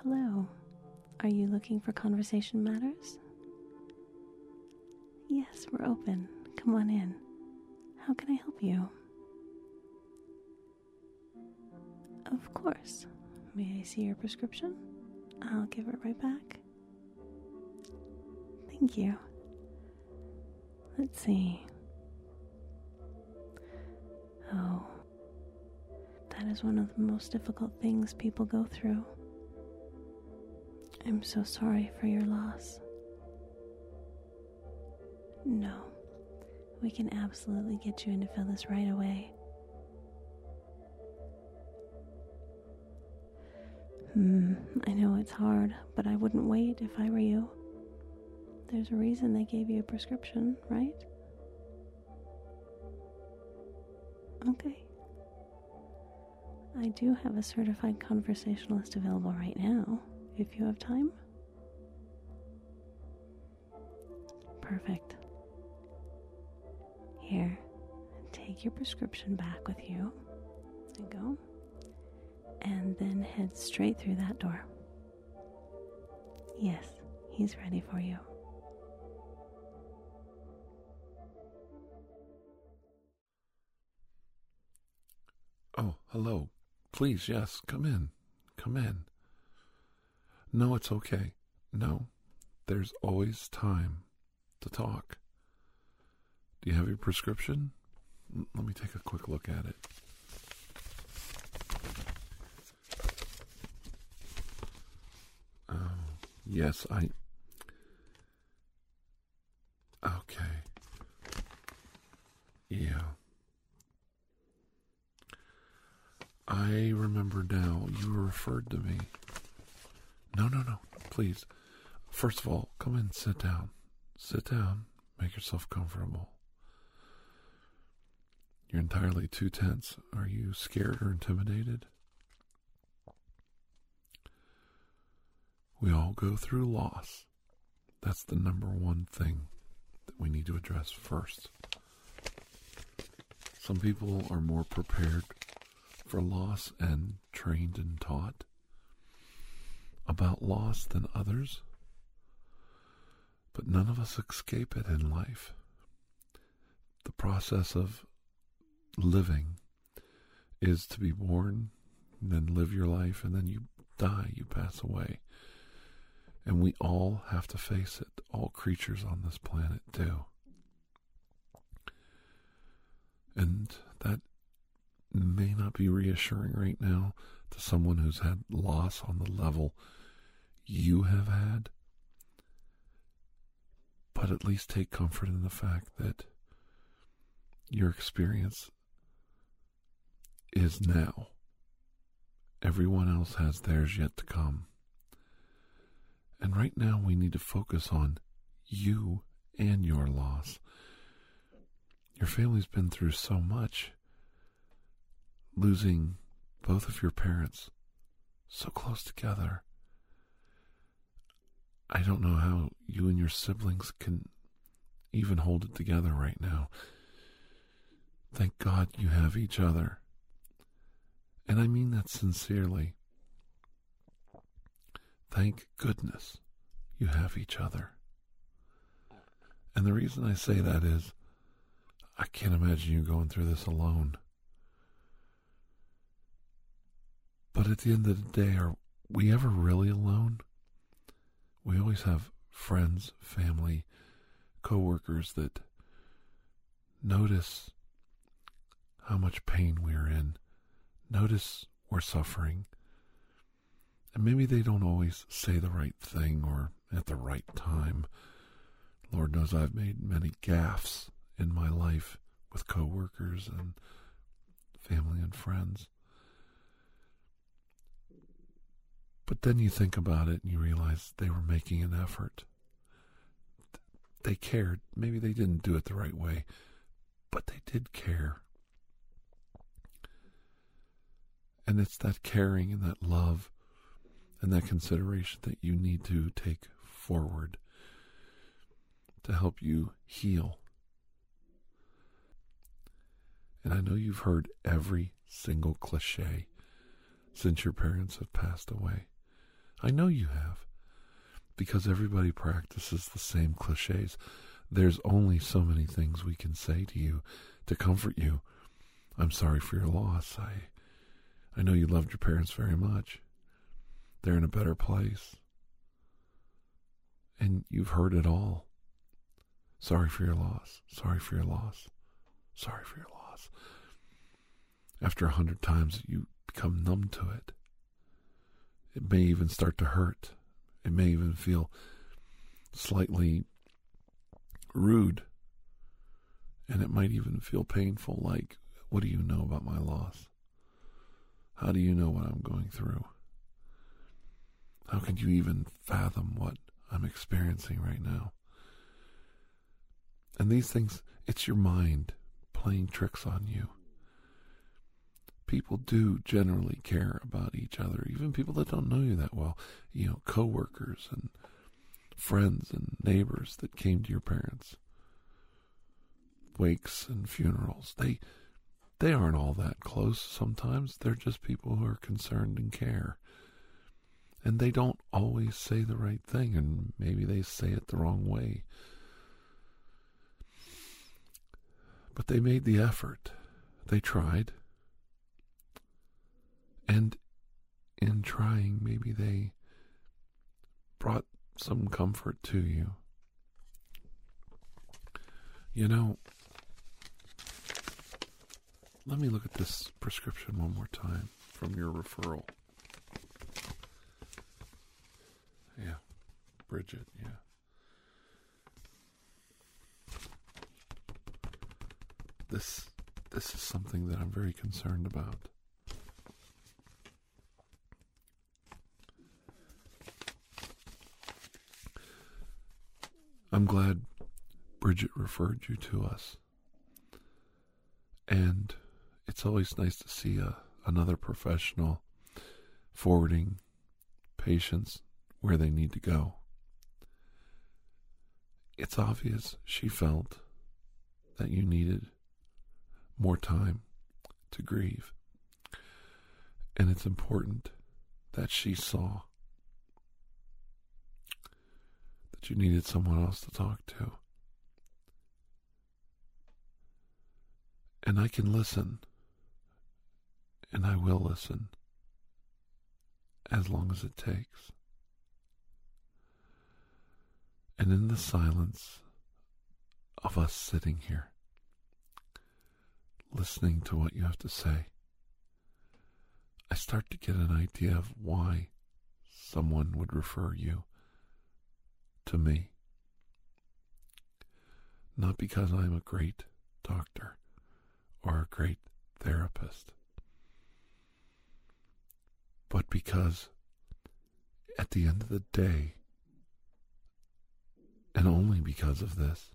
Hello. Are you looking for Conversation Matters? Yes, we're open. Come on in. How can I help you? Of course. May I see your prescription? I'll give it right back. Thank you. Let's see. Oh, that is one of the most difficult things people go through. I'm so sorry for your loss. No, we can absolutely get you in to fill this right away. Hmm, I know it's hard, but I wouldn't wait if I were you. There's a reason they gave you a prescription, right? Okay. I do have a certified conversationalist available right now, if you have time. Perfect. Here, take your prescription back with you. You go. And then head straight through that door. Yes, he's ready for you. Oh, hello. Please, yes, come in. Come in. No, it's okay. No, there's always time to talk. Do you have your prescription? Let me take a quick look at it. Oh, yes, I. Okay. Yeah. I remember now. You referred to me. No, no, no. Please. First of all, come in, sit down. Sit down. Make yourself comfortable. You're entirely too tense. Are you scared or intimidated? We all go through loss. That's the number one thing that we need to address first. Some people are more prepared for loss and trained and taught about loss than others. But none of us escape it in life. The process of living is to be born, then live your life, and then you die, you pass away. And we all have to face it. All creatures on this planet do. And that may not be reassuring right now to someone who's had loss on the level you have had. But at least take comfort in the fact that your experience is now. Everyone else has theirs yet to come. And right now, we need to focus on you and your loss. Your family's been through so much. Losing both of your parents so close together. I don't know how you and your siblings can even hold it together right now. Thank God you have each other. And I mean that sincerely. Thank goodness you have each other. And the reason I say that is I can't imagine you going through this alone. But at the end of the day, are we ever really alone? We always have friends, family, coworkers that notice how much pain we're in, notice we're suffering, and maybe they don't always say the right thing or at the right time. Lord knows I've made many gaffes in my life with coworkers and family and friends. But then you think about it and you realize they were making an effort. They cared. Maybe they didn't do it the right way, but they did care. And it's that caring and that love and that consideration that you need to take forward to help you heal. And I know you've heard every single cliche since your parents have passed away. I know you have. Because everybody practices the same cliches. There's only so many things we can say to you to comfort you. I'm sorry for your loss. I I know you loved your parents very much. They're in a better place. And you've heard it all. Sorry for your loss. Sorry for your loss. Sorry for your loss. After a hundred times, you become numb to it. It may even start to hurt. It may even feel slightly rude. And it might even feel painful like, what do you know about my loss? How do you know what I'm going through? How can you even fathom what I'm experiencing right now? And these things, it's your mind playing tricks on you. People do generally care about each other, even people that don't know you that well, you know, coworkers and friends and neighbors that came to your parents' wakes and funerals. They they aren't all that close sometimes. They're just people who are concerned and care. And they don't always say the right thing, and maybe they say it the wrong way. But they made the effort. They tried. And in trying, maybe they brought some comfort to you. You know, let me look at this prescription one more time from your referral. Yeah, Bridget, yeah. This this is something that I'm very concerned about. I'm glad Bridget referred you to us. And it's always nice to see a, another professional forwarding patients where they need to go. It's obvious she felt that you needed more time to grieve. And it's important that she saw that you needed someone else to talk to. And I can listen and I will listen as long as it takes. And in the silence of us sitting here, listening to what you have to say, I start to get an idea of why someone would refer you to me. Not because I'm a great doctor or a great therapist but because at the end of the day, and only because of this,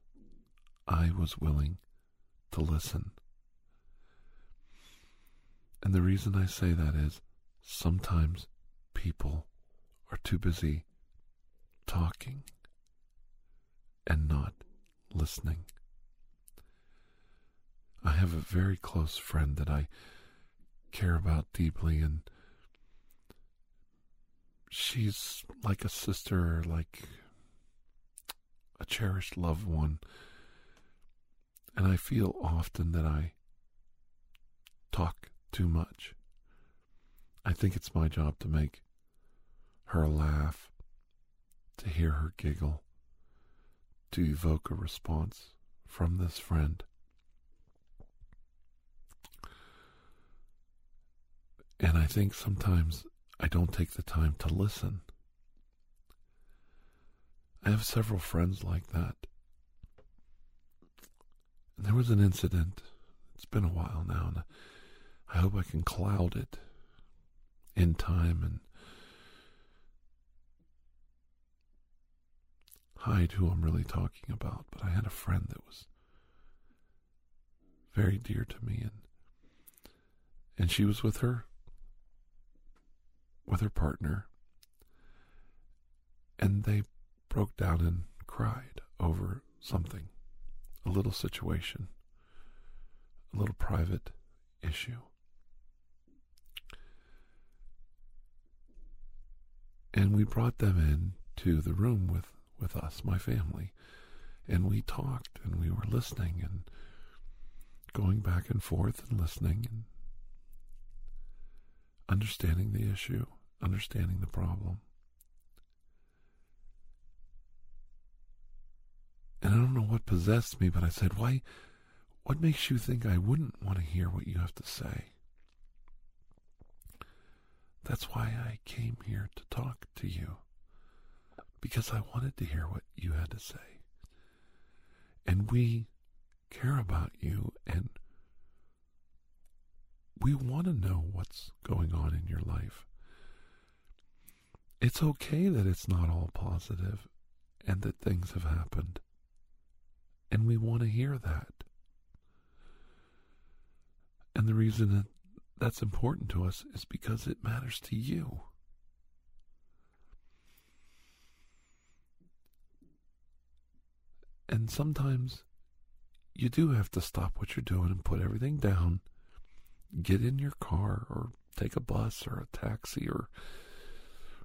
I was willing to listen. And the reason I say that is sometimes people are too busy talking and not listening. I have a very close friend that I care about deeply and she's like a sister, like a cherished loved one. And I feel often that I talk too much. I think it's my job to make her laugh, to hear her giggle, to evoke a response from this friend. And I think sometimes I don't take the time to listen. I have several friends like that. There was an incident. It's been a while now, and I hope I can cloud it in time and hide who I'm really talking about. But I had a friend that was very dear to me, and and she was with her with her partner, and they broke down and cried over something, a little situation, a little private issue. And we brought them in to the room with, with us, my family. And we talked and we were listening and going back and forth and listening and understanding the issue, understanding the problem. And I don't know what possessed me, but I said, Why, what makes you think I wouldn't want to hear what you have to say? That's why I came here to talk to you. Because I wanted to hear what you had to say. And we care about you and we want to know what's going on in your life. It's okay that it's not all positive and that things have happened. And we want to hear that. And the reason that that's important to us is because it matters to you. And sometimes you do have to stop what you're doing and put everything down, get in your car or take a bus or a taxi or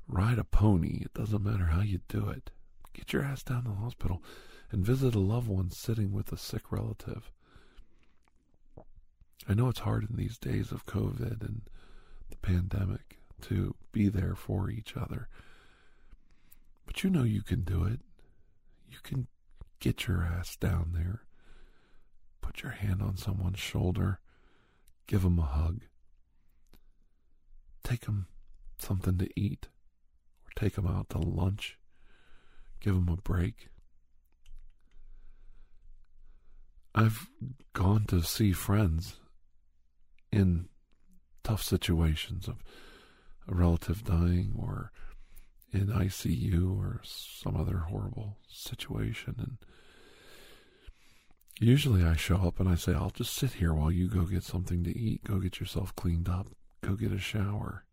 ride a pony. It doesn't matter how you do it. Get your ass down to the hospital and visit a loved one sitting with a sick relative. I know it's hard in these days of COVID and the pandemic to be there for each other. But you know you can do it. You can get your ass down there, put your hand on someone's shoulder, give them a hug, take them something to eat, or take them out to lunch, give them a break. I've gone to see friends in tough situations of a relative dying or in ICU or some other horrible situation. And usually I show up and I say, I'll just sit here while you go get something to eat, go get yourself cleaned up, go get a shower,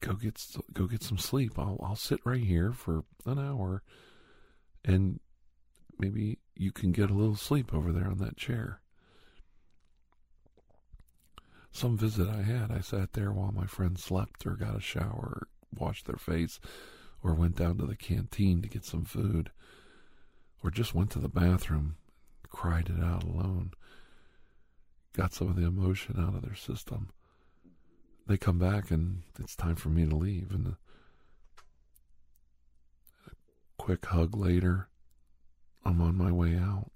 go get go get some sleep. I'll I'll sit right here for an hour, and maybe you can get a little sleep over there on that chair. Some visit I had, I sat there while my friend slept or got a shower, or washed their face, or went down to the canteen to get some food, or just went to the bathroom, cried it out alone, got some of the emotion out of their system. They come back and it's time for me to leave, and a quick hug later, I'm on my way out.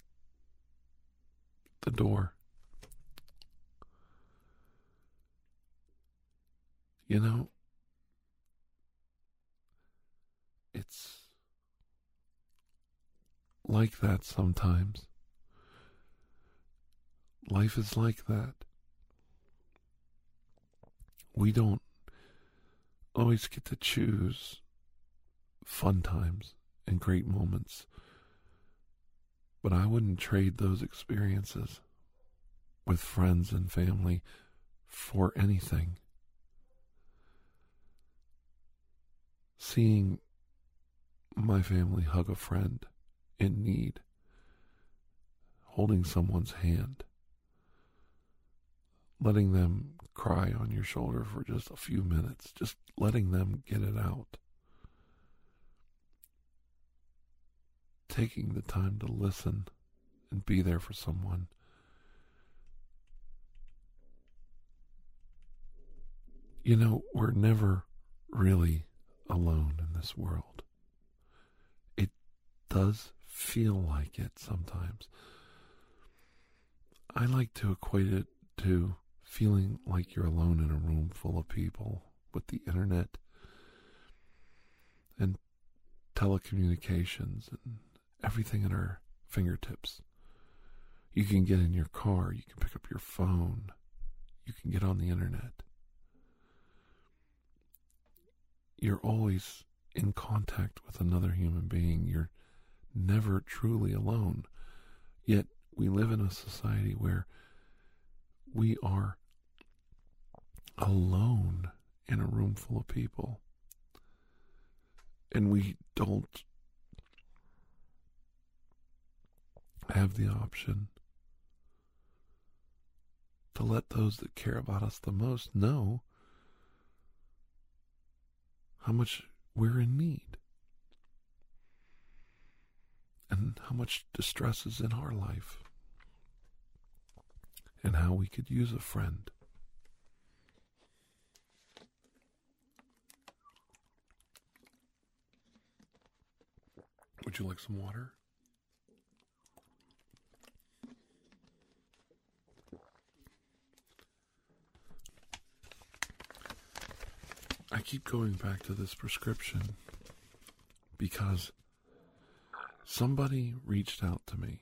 The door. You know, it's like that sometimes. Life is like that. We don't always get to choose fun times and great moments. But I wouldn't trade those experiences with friends and family for anything. Seeing my family hug a friend in need, holding someone's hand, letting them cry on your shoulder for just a few minutes, just letting them get it out. Taking the time to listen and be there for someone. You know, we're never really alone in this world. Does feel like it sometimes. I like to equate it to feeling like you're alone in a room full of people with the internet and telecommunications and everything at our fingertips. You can get in your car, you can pick up your phone, you can get on the internet you're always in contact with another human being. You're never truly alone. Yet we live in a society where we are alone in a room full of people. And we don't have the option to let those that care about us the most know how much we're in need and how much distress is in our life and how we could use a friend. Would you like some water? I keep going back to this prescription because somebody reached out to me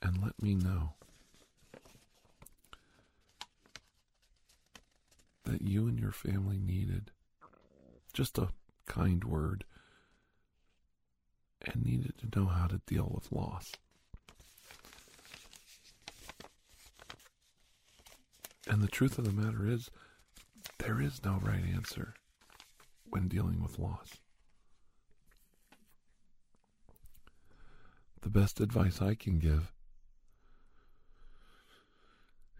and let me know that you and your family needed just a kind word and needed to know how to deal with loss. And the truth of the matter is, there is no right answer when dealing with loss. Best advice I can give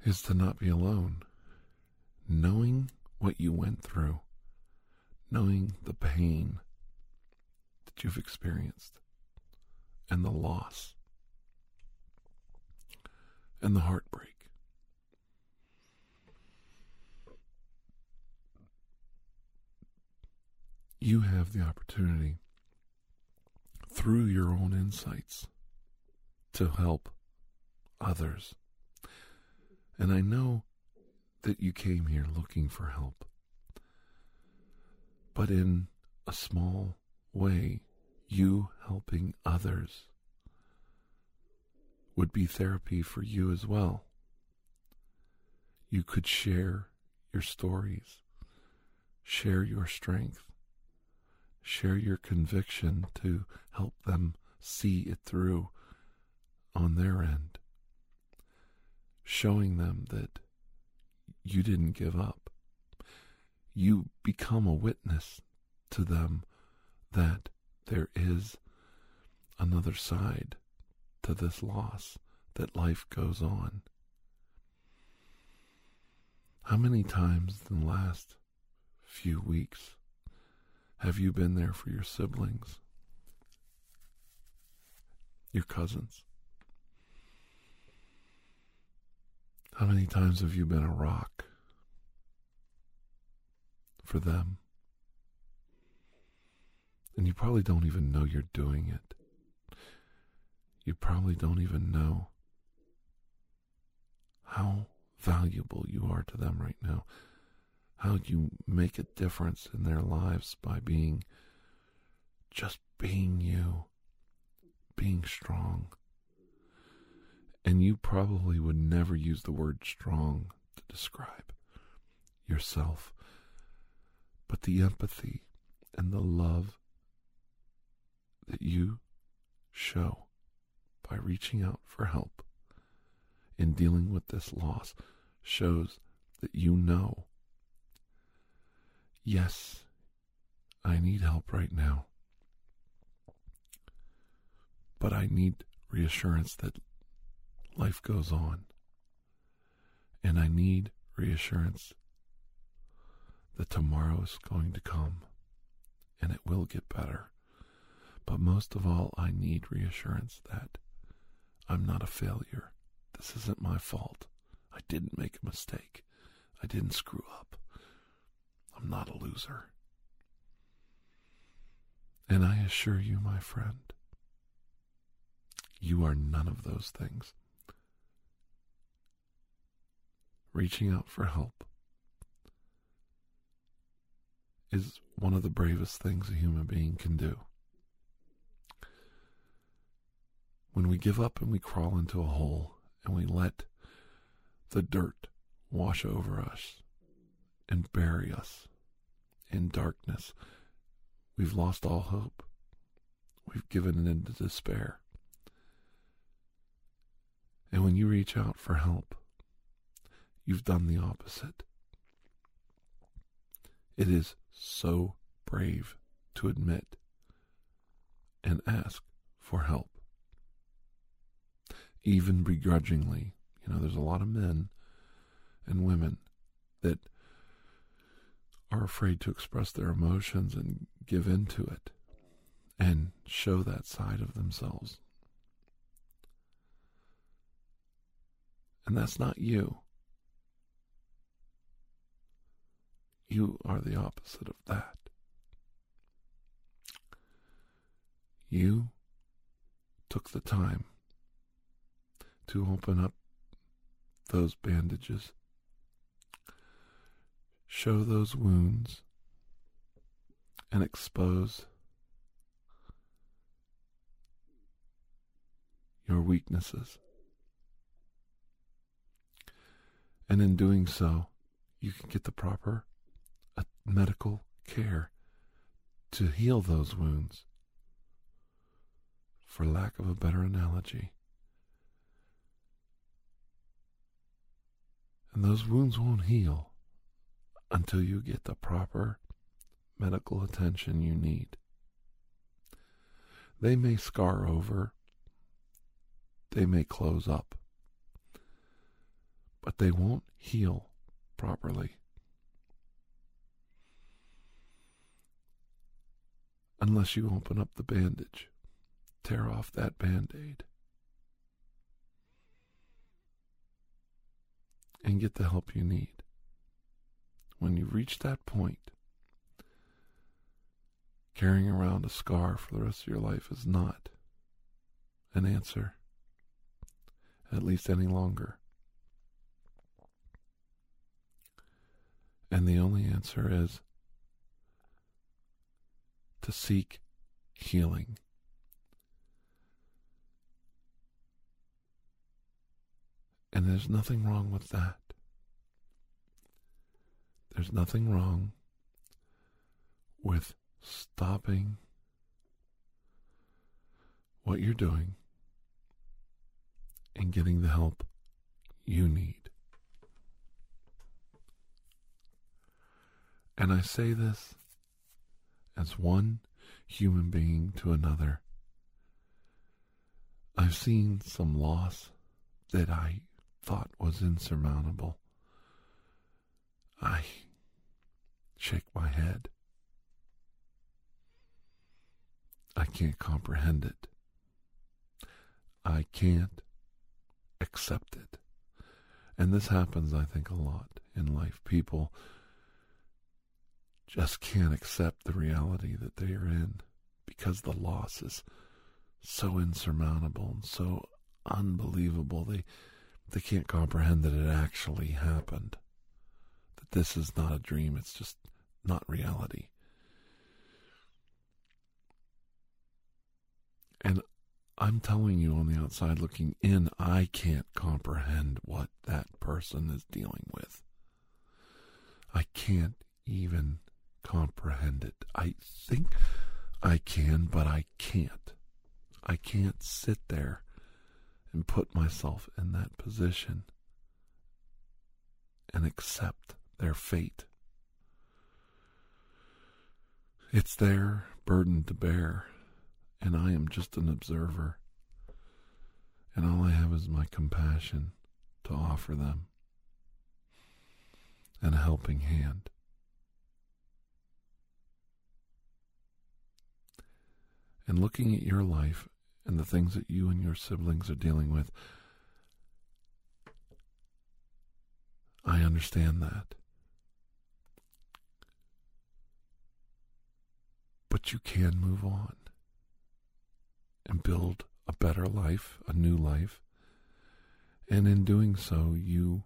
is to not be alone. Knowing what you went through, knowing the pain that you've experienced, and the loss, and the heartbreak. You have the opportunity through your own insights to help others. And I know that you came here looking for help. But in a small way, you helping others would be therapy for you as well. You could share your stories, share your strength, share your conviction to help them see it through on their end, showing them that you didn't give up. You become a witness to them that there is another side to this loss, that life goes on. How many times in the last few weeks have you been there for your siblings, your cousins? How many times have you been a rock for them? And you probably don't even know you're doing it. You probably don't even know how valuable you are to them right now. How you make a difference in their lives by being just being you, being strong. And you probably would never use the word strong to describe yourself. But the empathy and the love that you show by reaching out for help in dealing with this loss shows that you know, yes, I need help right now, but I need reassurance that life goes on. And I need reassurance that tomorrow is going to come and it will get better. But most of all, I need reassurance that I'm not a failure. This isn't my fault. I didn't make a mistake. I didn't screw up. I'm not a loser. And I assure you, my friend, you are none of those things. Reaching out for help is one of the bravest things a human being can do. When we give up and we crawl into a hole and we let the dirt wash over us and bury us in darkness, we've lost all hope. We've given it into despair. And when you reach out for help, you've done the opposite. It is so brave to admit and ask for help even begrudgingly. You know, there's a lot of men and women that are afraid to express their emotions and give into it and show that side of themselves. And that's not you. You are the opposite of that. You took the time to open up those bandages, show those wounds, and expose your weaknesses. And in doing so, you can get the proper medical care to heal those wounds. For lack of a better analogy, And those wounds won't heal until you get the proper medical attention you need. They may scar over, they may close up, but they won't heal properly. Unless you open up the bandage, tear off that band aid. and get the help you need. When you reach that point, carrying around a scar for the rest of your life is not an answer, at least any longer. And the only answer is to seek healing. And there's nothing wrong with that. There's nothing wrong with stopping what you're doing and getting the help you need. And I say this as one human being to another. I've seen some loss that I thought was insurmountable. I shake my head. I can't comprehend it. I can't accept it. And this happens, I think, a lot in life. People just can't accept the reality that they are in because the loss is so insurmountable and so unbelievable. They they can't comprehend that it actually happened. That this is not a dream, it's just not reality. And I'm telling you on the outside looking in, I can't comprehend what that person is dealing with. I can't even comprehend it. I think I can, but I can't. I can't sit there and put myself in that position and accept their fate. It's their burden to bear, and I am just an observer. And all I have is my compassion to offer them and a helping hand. And looking at your life and the things that you and your siblings are dealing with. I understand that. But you can move on and build a better life, a new life. And in doing so, you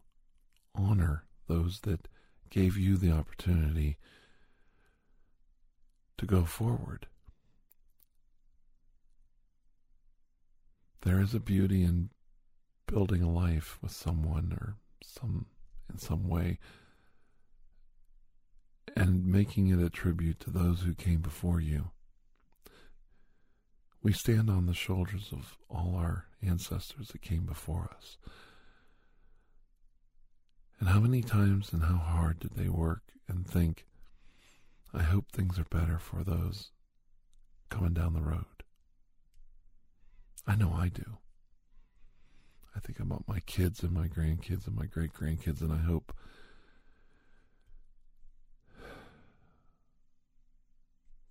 honor those that gave you the opportunity to go forward. There is a beauty in building a life with someone or some in some way and making it a tribute to those who came before you. We stand on the shoulders of all our ancestors that came before us. And how many times and how hard did they work and think, I hope things are better for those coming down the road? I know I do. I think about my kids and my grandkids and my great grandkids, and I hope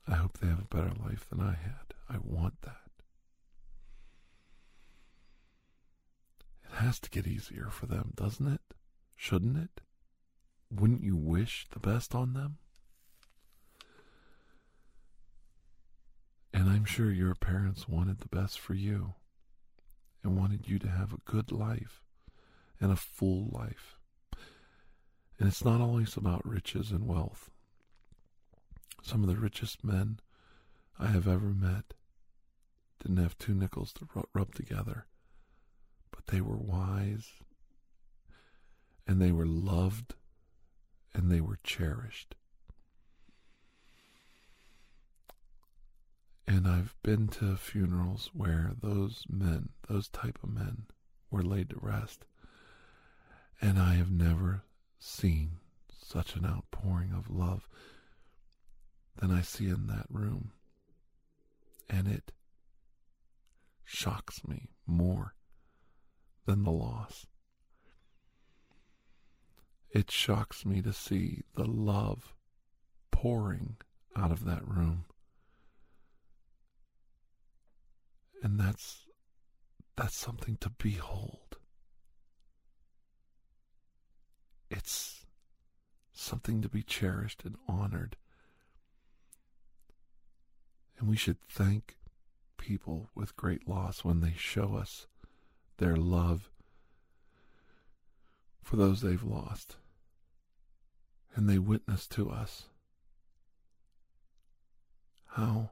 I hope they have a better life than I had. I want that. It has to get easier for them, doesn't it? Shouldn't it? Wouldn't you wish the best on them? And I'm sure your parents wanted the best for you and wanted you to have a good life and a full life. And it's not always about riches and wealth. Some of the richest men I have ever met didn't have two nickels to rub together, but they were wise and they were loved and they were cherished. And I've been to funerals where those men, those type of men, were laid to rest. And I have never seen such an outpouring of love than I see in that room. And it shocks me more than the loss. It shocks me to see the love pouring out of that room. And that's that's something to behold. It's something to be cherished and honored. And we should thank people with great loss when they show us their love for those they've lost. And they witness to us how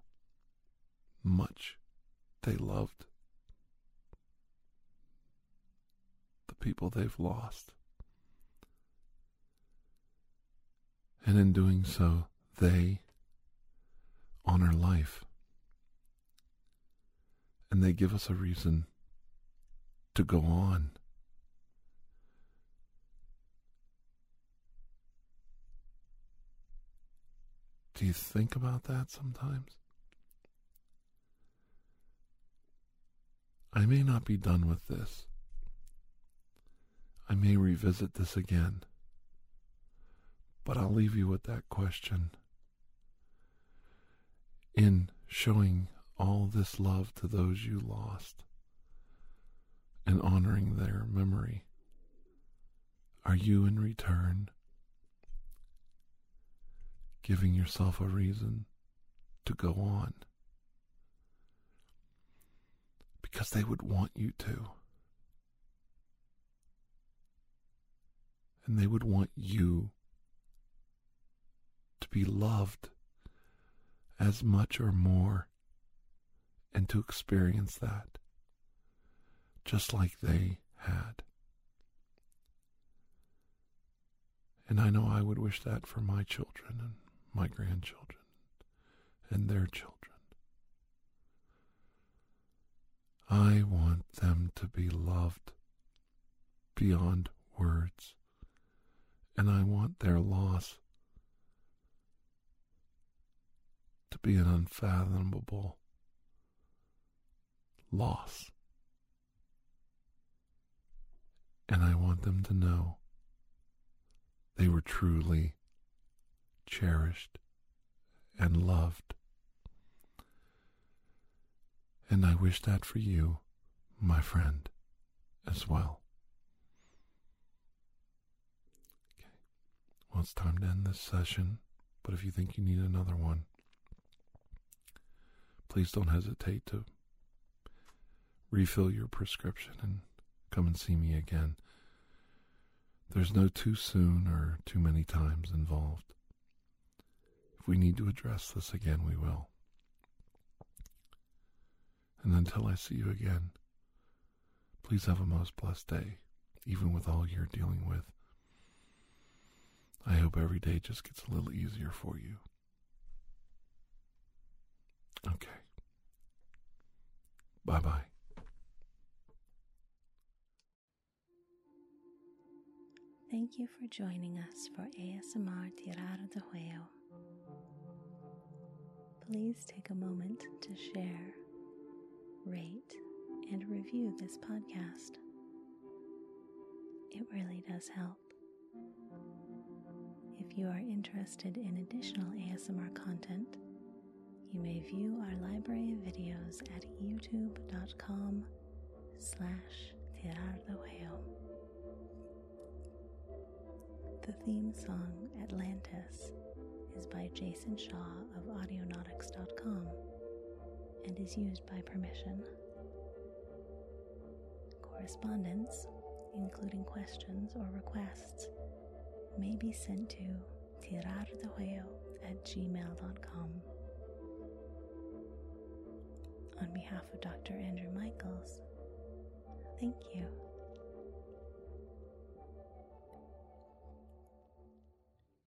much they loved the people they've lost. And in doing so, they honor life. And they give us a reason to go on. Do you think about that sometimes? I may not be done with this. I may revisit this again. But I'll leave you with that question. In showing all this love to those you lost and honoring their memory, are you in return giving yourself a reason to go on. Because they would want you to. And they would want you to be loved as much or more and to experience that just like they had. And I know I would wish that for my children and my grandchildren and their children. I want them to be loved beyond words, and I want their loss to be an unfathomable loss. And I want them to know they were truly cherished, and loved. And I wish that for you, my friend, as well. Okay. Well, it's time to end this session, but if you think you need another one, please don't hesitate to refill your prescription and come and see me again. There's no too soon or too many times involved If we need to address this again, we will. And until I see you again, please have a most blessed day, even with all you're dealing with. I hope every day just gets a little easier for you. Okay. Bye bye. Thank you for joining us for ASMR Tirar de Juego please take a moment to share, rate, and review this podcast. It really does help. If you are interested in additional ASMR content, You may view our library of videos at youtube.com slash. The theme song Atlantis is by Jason Shaw of Audionautix.com and is used by permission. Correspondence, including questions or requests, may be sent to tirardejuego at gmail.com. On behalf of Dr. Andrew Michaels, thank you.